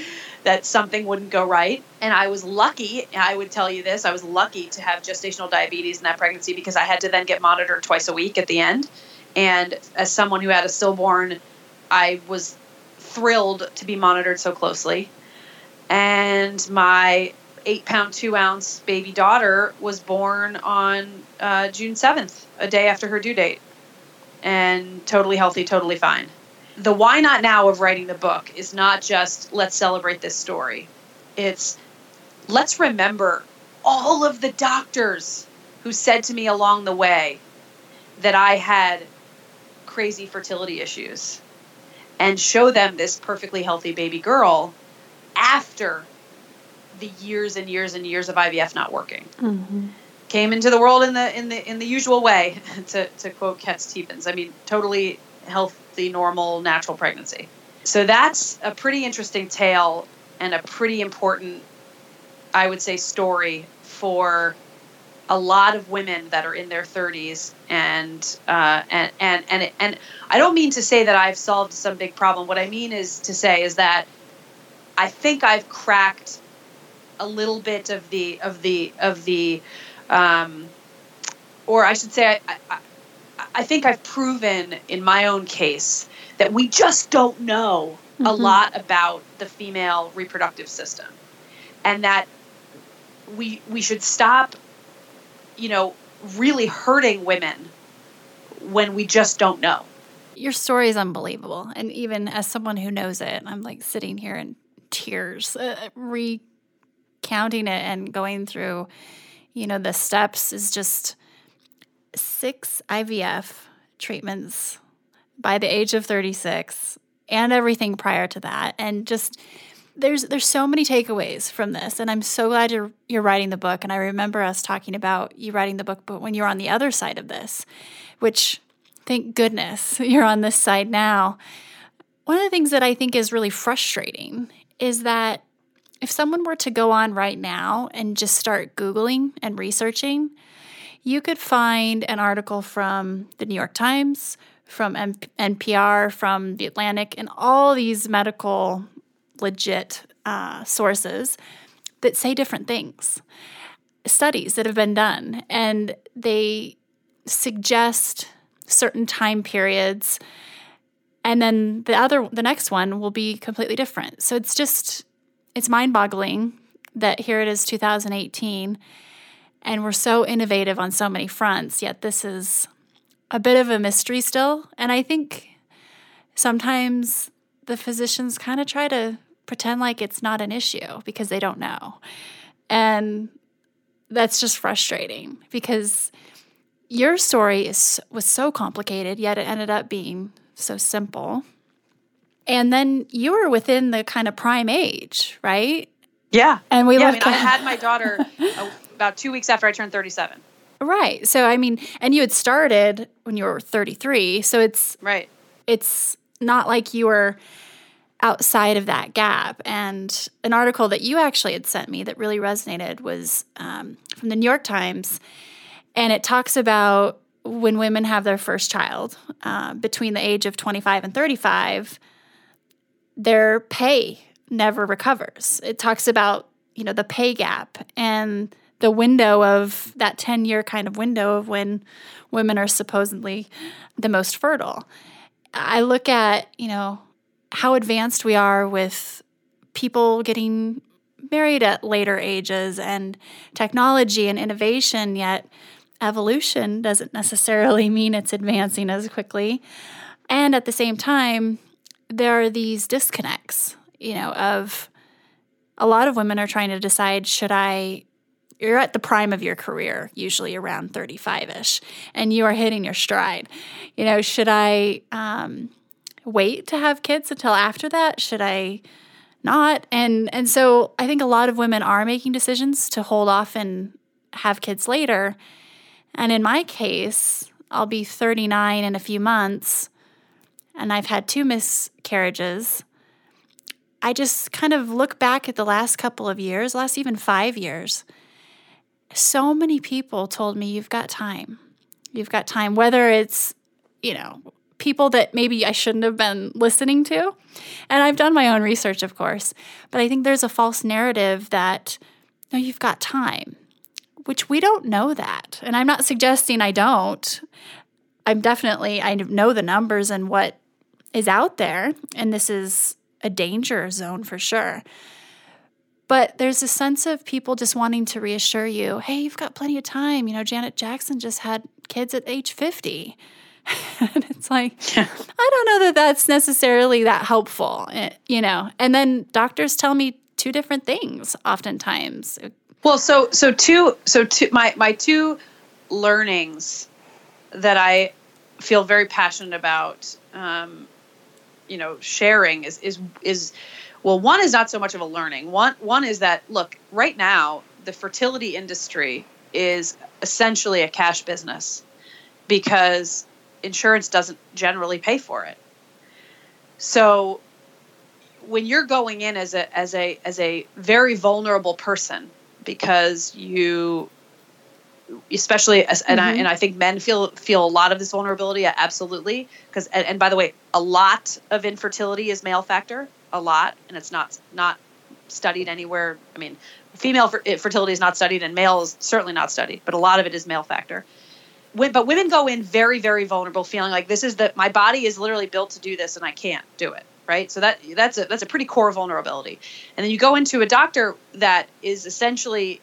that something wouldn't go right. And I was lucky, I would tell you this, I was lucky to have gestational diabetes in that pregnancy because I had to then get monitored twice a week at the end. And as someone who had a stillborn, I was thrilled to be monitored so closely. And my eight pound, two ounce baby daughter was born on uh, June 7th, a day after her due date, and totally healthy, totally fine the why not now of writing the book is not just let's celebrate this story. It's let's remember all of the doctors who said to me along the way that I had crazy fertility issues and show them this perfectly healthy baby girl after the years and years and years of IVF not working. Mm-hmm. Came into the world in the in the in the usual way, to, to quote Cat Stevens. I mean, totally healthy, normal, natural pregnancy. So that's a pretty interesting tale and a pretty important, I would say, story for a lot of women that are in their 30s and uh, and and and and I don't mean to say that I've solved some big problem. What I mean is to say is that I think I've cracked a little bit of the of the of the um, or I should say I, I, I think I've proven in my own case that we just don't know mm-hmm. a lot about the female reproductive system and that we we should stop you know really hurting women when we just don't know your story is unbelievable. And even as someone who knows it, I'm like sitting here in tears, uh, recounting it and going through, you know, the steps is just six IVF treatments by the age of 36 and everything prior to that. And just, there's there's so many takeaways from this and i'm so glad you're you're writing the book and i remember us talking about you writing the book but when you're on the other side of this which thank goodness you're on this side now one of the things that i think is really frustrating is that if someone were to go on right now and just start googling and researching you could find an article from the new york times from NPR, from The Atlantic, and all these medical legit uh, sources that say different things, studies that have been done, and they suggest certain time periods and then the other the next one will be completely different. So it's just it's mind-boggling that here it is 2018 and we're so innovative on so many fronts yet this is a bit of a mystery still and i think sometimes the physicians kind of try to pretend like it's not an issue because they don't know. And that's just frustrating because your story is was so complicated yet it ended up being so simple. And then you were within the kind of prime age, right? Yeah. And we yeah, I, mean, I had my daughter about 2 weeks after I turned 37. Right. So I mean, and you had started when you were 33, so it's Right. It's not like you were outside of that gap. And an article that you actually had sent me that really resonated was um, from the New York Times. And it talks about when women have their first child uh, between the age of 25 and 35, their pay never recovers. It talks about, you know, the pay gap and the window of that 10 year kind of window of when women are supposedly the most fertile. I look at, you know, how advanced we are with people getting married at later ages and technology and innovation, yet evolution doesn't necessarily mean it's advancing as quickly. And at the same time, there are these disconnects, you know, of a lot of women are trying to decide should I you're at the prime of your career, usually around 35 ish, and you are hitting your stride. You know, should I um, wait to have kids until after that? Should I not? And and so I think a lot of women are making decisions to hold off and have kids later. And in my case, I'll be 39 in a few months and I've had two miscarriages. I just kind of look back at the last couple of years, last even 5 years. So many people told me you've got time. You've got time whether it's you know, people that maybe I shouldn't have been listening to. And I've done my own research, of course, but I think there's a false narrative that, no, you've got time, which we don't know that. And I'm not suggesting I don't. I'm definitely, I know the numbers and what is out there, and this is a danger zone for sure. But there's a sense of people just wanting to reassure you hey, you've got plenty of time. You know, Janet Jackson just had kids at age 50. and it's like I don't know that that's necessarily that helpful, eh, you know. And then doctors tell me two different things oftentimes. Well, so so two so two my my two learnings that I feel very passionate about um, you know sharing is is is well one is not so much of a learning one one is that look right now the fertility industry is essentially a cash business because insurance doesn't generally pay for it. So when you're going in as a as a as a very vulnerable person because you especially as, and mm-hmm. I and I think men feel feel a lot of this vulnerability absolutely because and, and by the way a lot of infertility is male factor a lot and it's not not studied anywhere. I mean female fertility is not studied and male is certainly not studied but a lot of it is male factor. But women go in very very vulnerable feeling like this is that my body is literally built to do this and i can't do it right? So that that's a that's a pretty core vulnerability. And then you go into a doctor that is essentially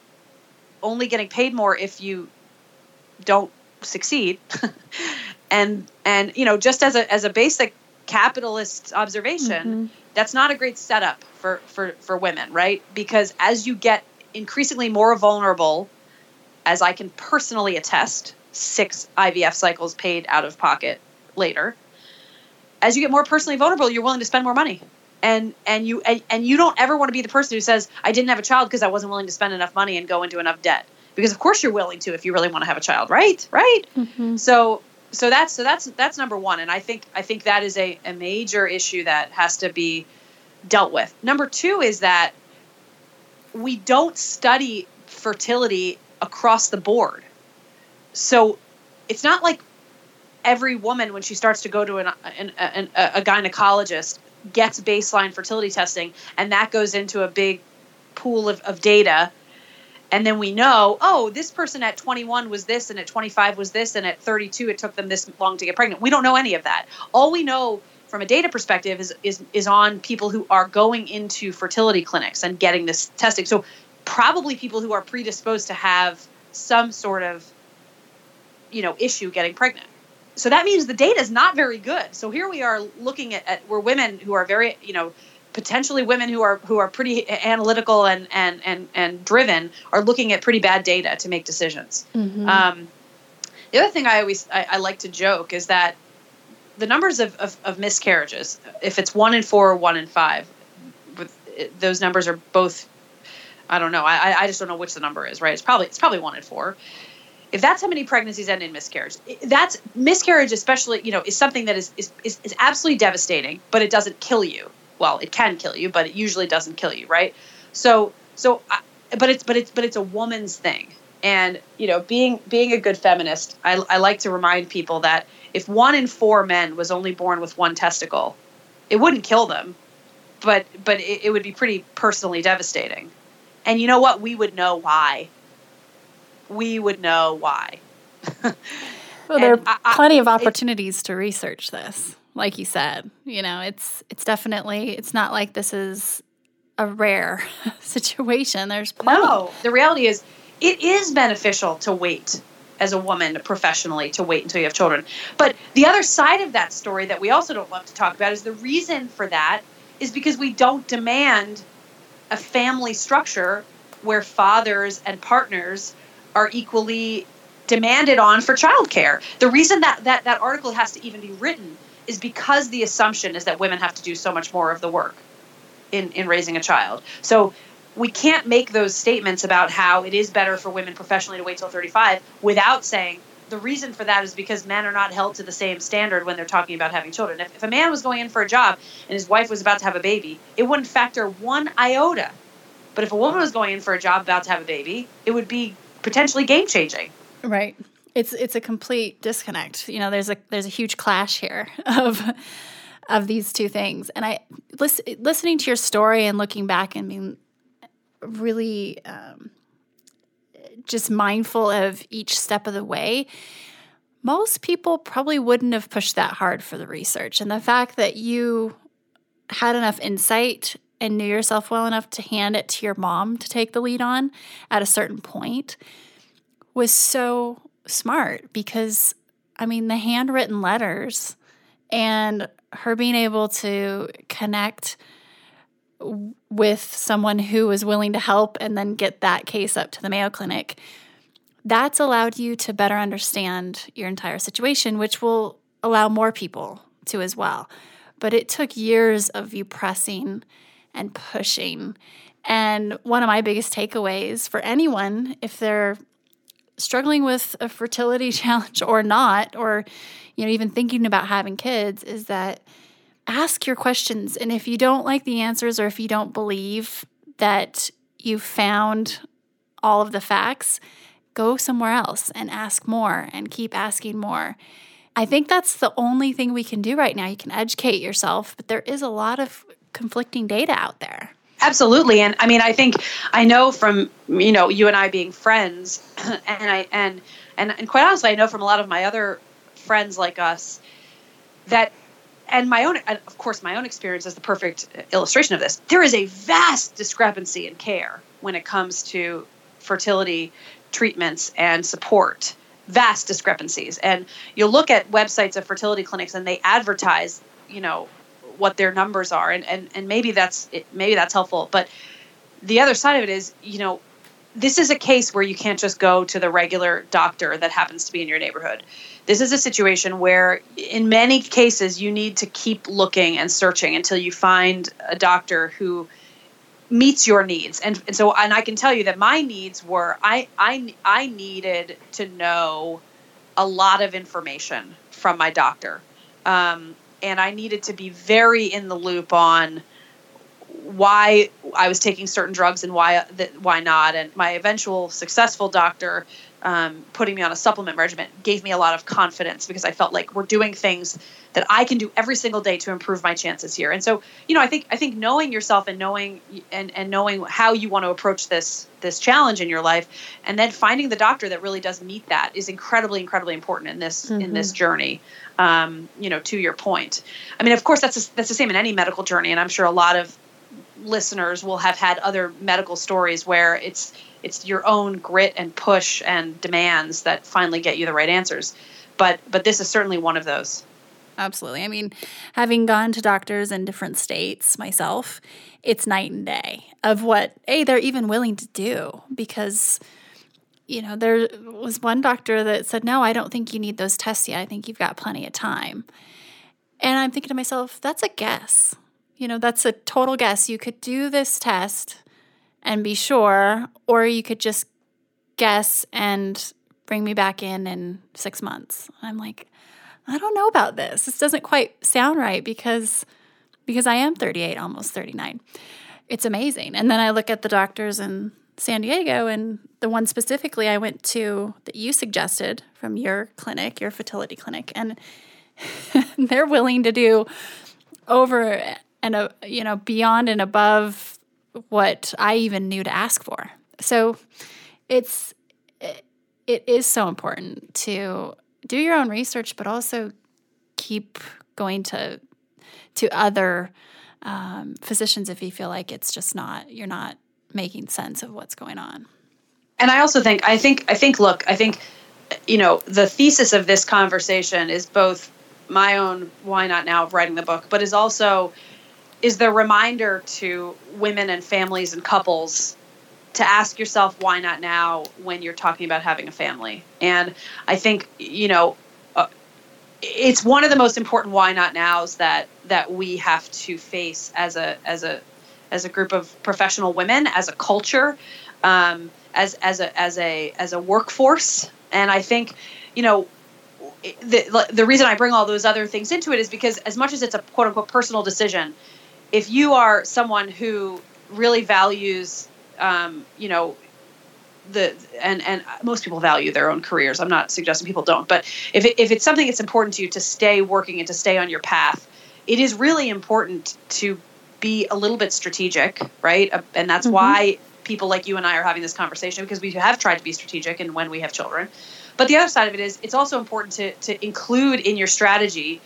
only getting paid more if you don't succeed. And and you know just as a as a basic capitalist observation mm-hmm. That's not a great setup for for for women right? Because as you get increasingly more vulnerable as i can personally attest six ivf cycles paid out of pocket later as you get more personally vulnerable you're willing to spend more money. And and you and, and you don't ever want to be the person who says i didn't have a child because i wasn't willing to spend enough money and go into enough debt. Because of course you're willing to if you really want to have a child right? Right? Mm-hmm. so so that's so that's that's number one. And i think i think that is a, a major issue that has to be dealt with. Number two is that we don't study fertility across the board. So it's not like every woman when she starts to go to an, an, an, a gynecologist gets baseline fertility testing and that goes into a big pool of, of data and then we know oh this person at 21 was this and at 25 was this and at 32 it took them this long to get pregnant. We don't know any of that. All we know from a data perspective is is is on people who are going into fertility clinics and getting this testing. So probably people who are predisposed to have some sort of you know issue getting pregnant. So that means the data is not very good. So here we are looking at, at we're women who are very you know potentially women who are who are pretty analytical and and and and driven are looking at pretty bad data to make decisions. Mm-hmm. Um, the other thing I always I, I, like to joke is that the numbers of, of, of, miscarriages, if it's one in four or one in five, those numbers are both. I don't know. I I just don't know which the number is. Right? It's probably it's probably one in four. If that's how many pregnancies end in miscarriage, that's miscarriage, especially you know, is something that is is, is, is absolutely devastating, but it doesn't kill you well, it can kill you, but it usually doesn't kill you, right? So, so, I, but it's but it's but it's a woman's thing, and you know, being being a good feminist, I, I like to remind people that if one in four men was only born with one testicle, it wouldn't kill them, but but it, it would be pretty personally devastating, and you know what? We would know why. We would know why. well, there are I, plenty of opportunities to research this like you said. You know, it's it's definitely it's not like this is a rare situation. There's plenty. No, the reality is it is beneficial to wait as a woman professionally to wait until you have children. But the other side of that story that we also don't love to talk about is the reason for that is because we don't demand a family structure where fathers and partners are equally demanded on for childcare. The reason that, that that article has to even be written is because the assumption is that women have to do so much more of the work in, in raising a child. So we can't make those statements about how it is better for women professionally to wait till 35 without saying the reason for that is because men are not held to the same standard when they're talking about having children. If, if a man was going in for a job and his wife was about to have a baby, it wouldn't factor one iota. But if a woman was going in for a job about to have a baby, it would be potentially game changing. Right it's it's a complete disconnect. You know, there's a there's a huge clash here of of these two things. And I listen, listening to your story and looking back and being really um, just mindful of each step of the way. Most people probably wouldn't have pushed that hard for the research. And the fact that you had enough insight and knew yourself well enough to hand it to your mom to take the lead on at a certain point was so smart because, I mean, the handwritten letters and her being able to connect with someone who was willing to help and then get that case up to the Mayo Clinic, that's allowed you to better understand your entire situation, which will allow more people to as well. But it took years of you pressing and pushing. And one of my biggest takeaways for anyone, if they're struggling with a fertility challenge or not, or you know, even thinking about having kids, is that ask your questions. And if you don't like the answers or if you don't believe that you found all of the facts, go somewhere else and ask more and keep asking more. I think that's the only thing we can do right now. You can educate yourself, but there is a lot of conflicting data out there. Absolutely. And I mean, I think I know from, you know, you and I being friends and I, and, and, and quite honestly, I know from a lot of my other friends like us that, and my own, and of course, my own experience is the perfect illustration of this. There is a vast discrepancy in care when it comes to fertility treatments and support vast discrepancies. And you'll look at websites of fertility clinics and they advertise, you know, what their numbers are, and and and maybe that's maybe that's helpful. But the other side of it is, you know, this is a case where you can't just go to the regular doctor that happens to be in your neighborhood. This is a situation where, in many cases, you need to keep looking and searching until you find a doctor who meets your needs. And, and so, and I can tell you that my needs were I, I, I needed to know a lot of information from my doctor. Um, and I needed to be very in the loop on why I was taking certain drugs and why why not. And my eventual successful doctor um, putting me on a supplement regimen gave me a lot of confidence because I felt like we're doing things that I can do every single day to improve my chances here. And so, you know, I think I think knowing yourself and knowing and and knowing how you want to approach this this challenge in your life, and then finding the doctor that really does meet that is incredibly incredibly important in this mm-hmm. in this mm-hmm. journey. Um, you know, to your point. I mean, of course, that's a, that's the same in any medical journey, and I'm sure a lot of listeners will have had other medical stories where it's it's your own grit and push and demands that finally get you the right answers. But but this is certainly one of those. Absolutely. I mean, having gone to doctors in different states myself, it's night and day of what a they're even willing to do because you know, there was one doctor that said, "No, I don't think you need those tests yet. I think you've got plenty of time." And I'm thinking to myself, that's a guess. You know, that's a total guess. You could do this test and be sure, or you could just guess and bring me back in in six months. I'm like, I don't know about this. This doesn't quite sound right because because I am 38, almost 39. It's amazing. And then I look at the doctors in San Diego and the one specifically I went to that you suggested from your clinic, your fertility clinic, and they're willing to do over and a, you know beyond and above what I even knew to ask for. So it's it, it is so important to do your own research, but also keep going to to other um, physicians if you feel like it's just not you're not making sense of what's going on. And I also think I think I think look I think you know the thesis of this conversation is both my own why not now of writing the book, but is also is the reminder to women and families and couples to ask yourself why not now when you're talking about having a family. And I think you know uh, it's one of the most important why not nows that that we have to face as a as a as a group of professional women, as a culture, um, as as a as a as a workforce. And I think you know the, the reason I bring all those other things into it is because as much as it's a quote unquote personal decision, if you are someone who really values, um, you know, the and and most people value their own careers. I'm not suggesting people don't, but if it, if it's something that's important to you to stay working and to stay on your path, it is really important to be a little bit strategic, right? Uh, and that's mm-hmm. why people like you and I are having this conversation because we have tried to be strategic and when we have children. But the other side of it is it's also important to to include in your strategy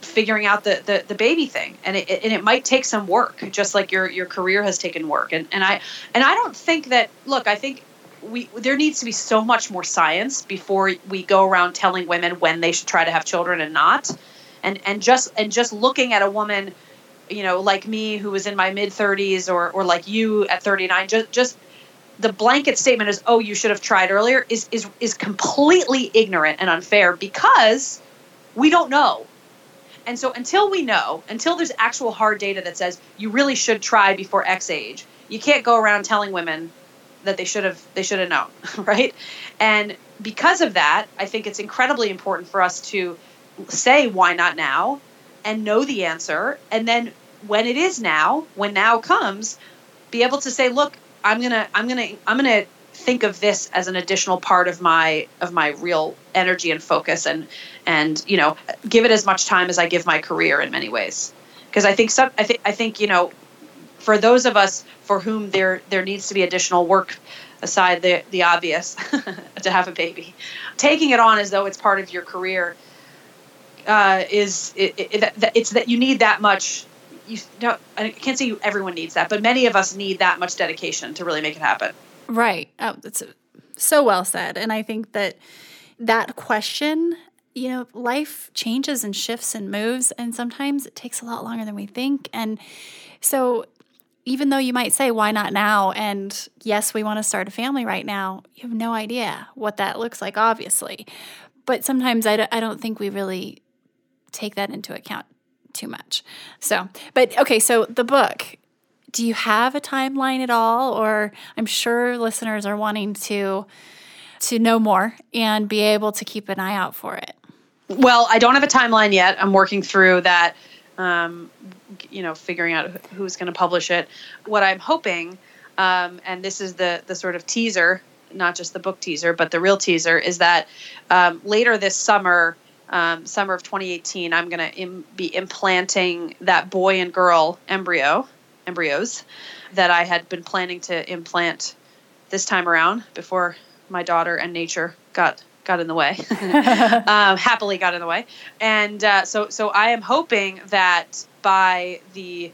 figuring out the, the, the baby thing and it, and it might take some work just like your your career has taken work and and I and I don't think that look I think we there needs to be so much more science before we go around telling women when they should try to have children and not and and just and just looking at a woman you know like me who was in my mid 30s or or like you at 39 just just the blanket statement is oh you should have tried earlier is is is completely ignorant and unfair because we don't know and so until we know, until there's actual hard data that says you really should try before X age, you can't go around telling women that they should have they should have known, right? And because of that, I think it's incredibly important for us to say why not now and know the answer and then when it is now, when now comes, be able to say, look, I'm to I'm to I'm to think of this as an additional part of my of my real energy and focus and and you know give it as much time as I give my career in many ways. Because I think some I think I think you know for those of us for whom there there needs to be additional work aside the the obvious to have a baby taking it on as though it's part of your career uh, is it, it, it's that you need that much you know I can't say everyone needs that but many of us need that much dedication to really make it happen Right. Oh, that's so well said. And I think that that question, you know, life changes and shifts and moves, and sometimes it takes a lot longer than we think. And so, even though you might say, why not now? And yes, we want to start a family right now, you have no idea what that looks like, obviously. But sometimes I d- I don't think we really take that into account too much. So, but okay, so the book, do you have a timeline at all? Or I'm sure listeners are wanting to to know more and be able to keep an eye out for it. Well, I don't have a timeline yet. I'm working through that. Um, you know, figuring out who's going to publish it. What I'm hoping, um, and this is the the sort of teaser, not just the book teaser, but the real teaser, is that um, later this summer, um, summer of 2018, I'm going to Im- be implanting that boy and girl embryo, embryos, that I had been planning to implant this time around before my daughter and nature got got in the way, um, happily got in the way, and uh, so so I am hoping that by the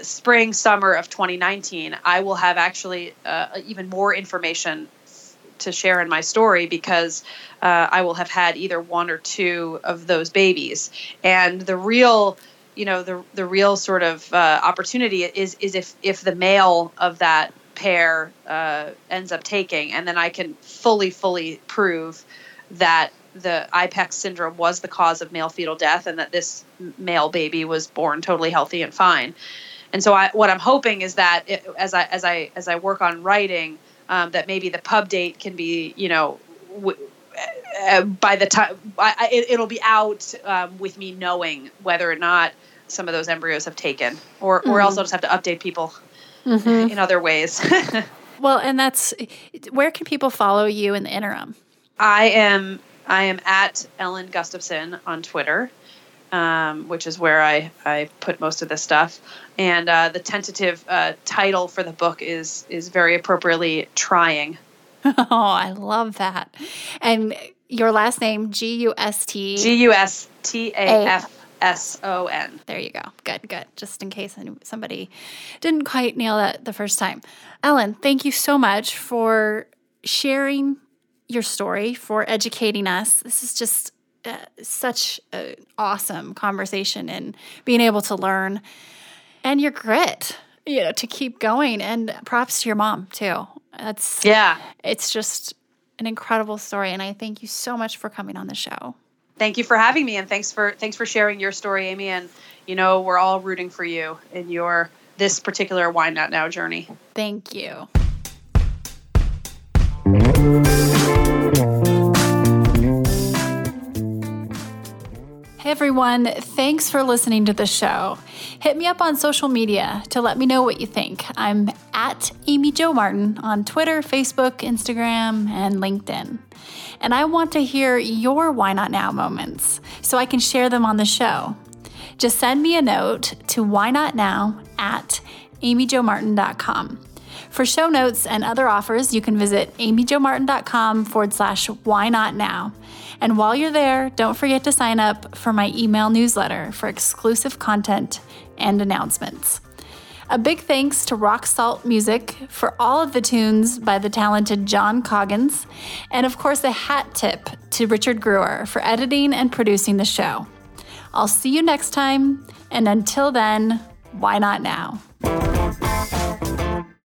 spring summer of 2019, I will have actually uh, even more information to share in my story because uh, I will have had either one or two of those babies, and the real you know the the real sort of uh, opportunity is is if if the male of that pair uh, ends up taking, and then I can fully fully prove that the IPEX syndrome was the cause of male fetal death, and that this male baby was born totally healthy and fine. And so, I, what I'm hoping is that it, as I as I as I work on writing, um, that maybe the pub date can be, you know, w- uh, by the time I, it, will be out um, with me knowing whether or not some of those embryos have taken, or mm-hmm. or else I'll just have to update people mm-hmm. in other ways. well, and that's where can people follow you in the interim? I am I am at Ellen Gustafson on Twitter, um, which is where I, I put most of this stuff. And uh, the tentative uh, title for the book is is very appropriately "Trying." Oh, I love that. And your last name G U S T G U S T A F S O N. There you go. Good, good. Just in case somebody didn't quite nail that the first time. Ellen, thank you so much for sharing your story, for educating us. This is just uh, such an awesome conversation and being able to learn. And your grit, you know, to keep going. And props to your mom, too. That's, yeah, it's just an incredible story. And I thank you so much for coming on the show. Thank you for having me. And thanks for thanks for sharing your story amy. And you know we're all rooting for you in your this particular why not now journey. Thank you everyone, thanks for listening to the show. Hit me up on social media to let me know what you think. I'm at Amy Jo Martin on Twitter, Facebook, Instagram, and LinkedIn. And I want to hear your why not now moments so I can share them on the show. Just send me a note to why not now at amyjomartin.com. For show notes and other offers, you can visit amyjomartin.com forward slash why not now. And while you're there, don't forget to sign up for my email newsletter for exclusive content and announcements. A big thanks to Rock Salt Music for all of the tunes by the talented John Coggins, and of course, a hat tip to Richard Brewer for editing and producing the show. I'll see you next time, and until then, why not now?